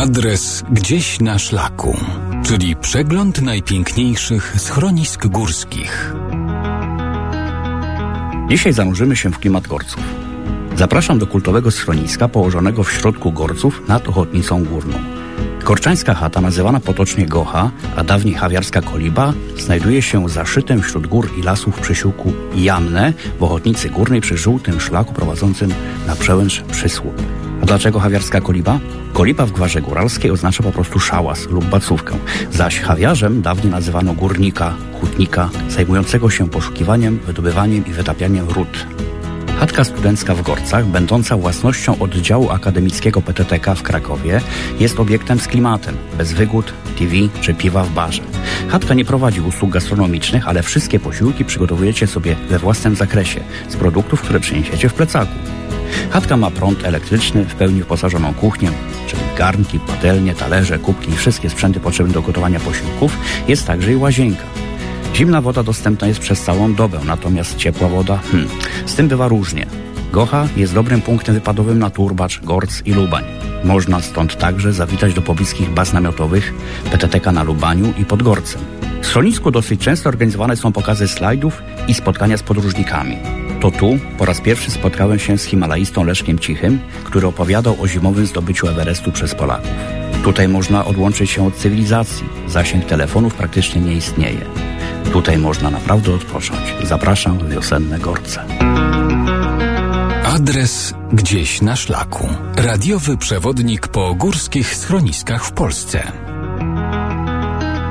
Adres gdzieś na szlaku, czyli przegląd najpiękniejszych schronisk górskich. Dzisiaj zanurzymy się w klimat Gorców. Zapraszam do kultowego schroniska położonego w środku Gorców nad Ochotnicą Górną. Korczańska chata, nazywana potocznie Gocha, a dawniej Hawiarska Koliba, znajduje się zaszytym wśród gór i lasów w siłku Jamne w Ochotnicy Górnej przy żółtym szlaku prowadzącym na przełęcz Przysłup. Dlaczego Hawiarska Koliba? Koliba w gwarze góralskiej oznacza po prostu szałas lub bacówkę, zaś Hawiarzem dawniej nazywano górnika, hutnika, zajmującego się poszukiwaniem, wydobywaniem i wytapianiem ród. Chatka studencka w Gorcach, będąca własnością oddziału akademickiego PTTK w Krakowie, jest obiektem z klimatem, bez wygód, TV czy piwa w barze. Chatka nie prowadzi usług gastronomicznych, ale wszystkie posiłki przygotowujecie sobie we własnym zakresie, z produktów, które przyniesiecie w plecaku. Chatka ma prąd elektryczny, w pełni wyposażoną kuchnię, czyli garnki, patelnie, talerze, kubki i wszystkie sprzęty potrzebne do gotowania posiłków. Jest także i łazienka. Zimna woda dostępna jest przez całą dobę, natomiast ciepła woda, hmm, z tym bywa różnie. Gocha jest dobrym punktem wypadowym na Turbacz, Gorc i Lubań. Można stąd także zawitać do pobliskich baz namiotowych PTTK na Lubaniu i pod Gorcem. W schronisku dosyć często organizowane są pokazy slajdów i spotkania z podróżnikami. To tu po raz pierwszy spotkałem się z himalaistą Leszkiem Cichym, który opowiadał o zimowym zdobyciu Everestu przez Polaków. Tutaj można odłączyć się od cywilizacji, zasięg telefonów praktycznie nie istnieje. Tutaj można naprawdę odpocząć. Zapraszam wiosenne Gorce. Adres gdzieś na szlaku. Radiowy przewodnik po górskich schroniskach w Polsce.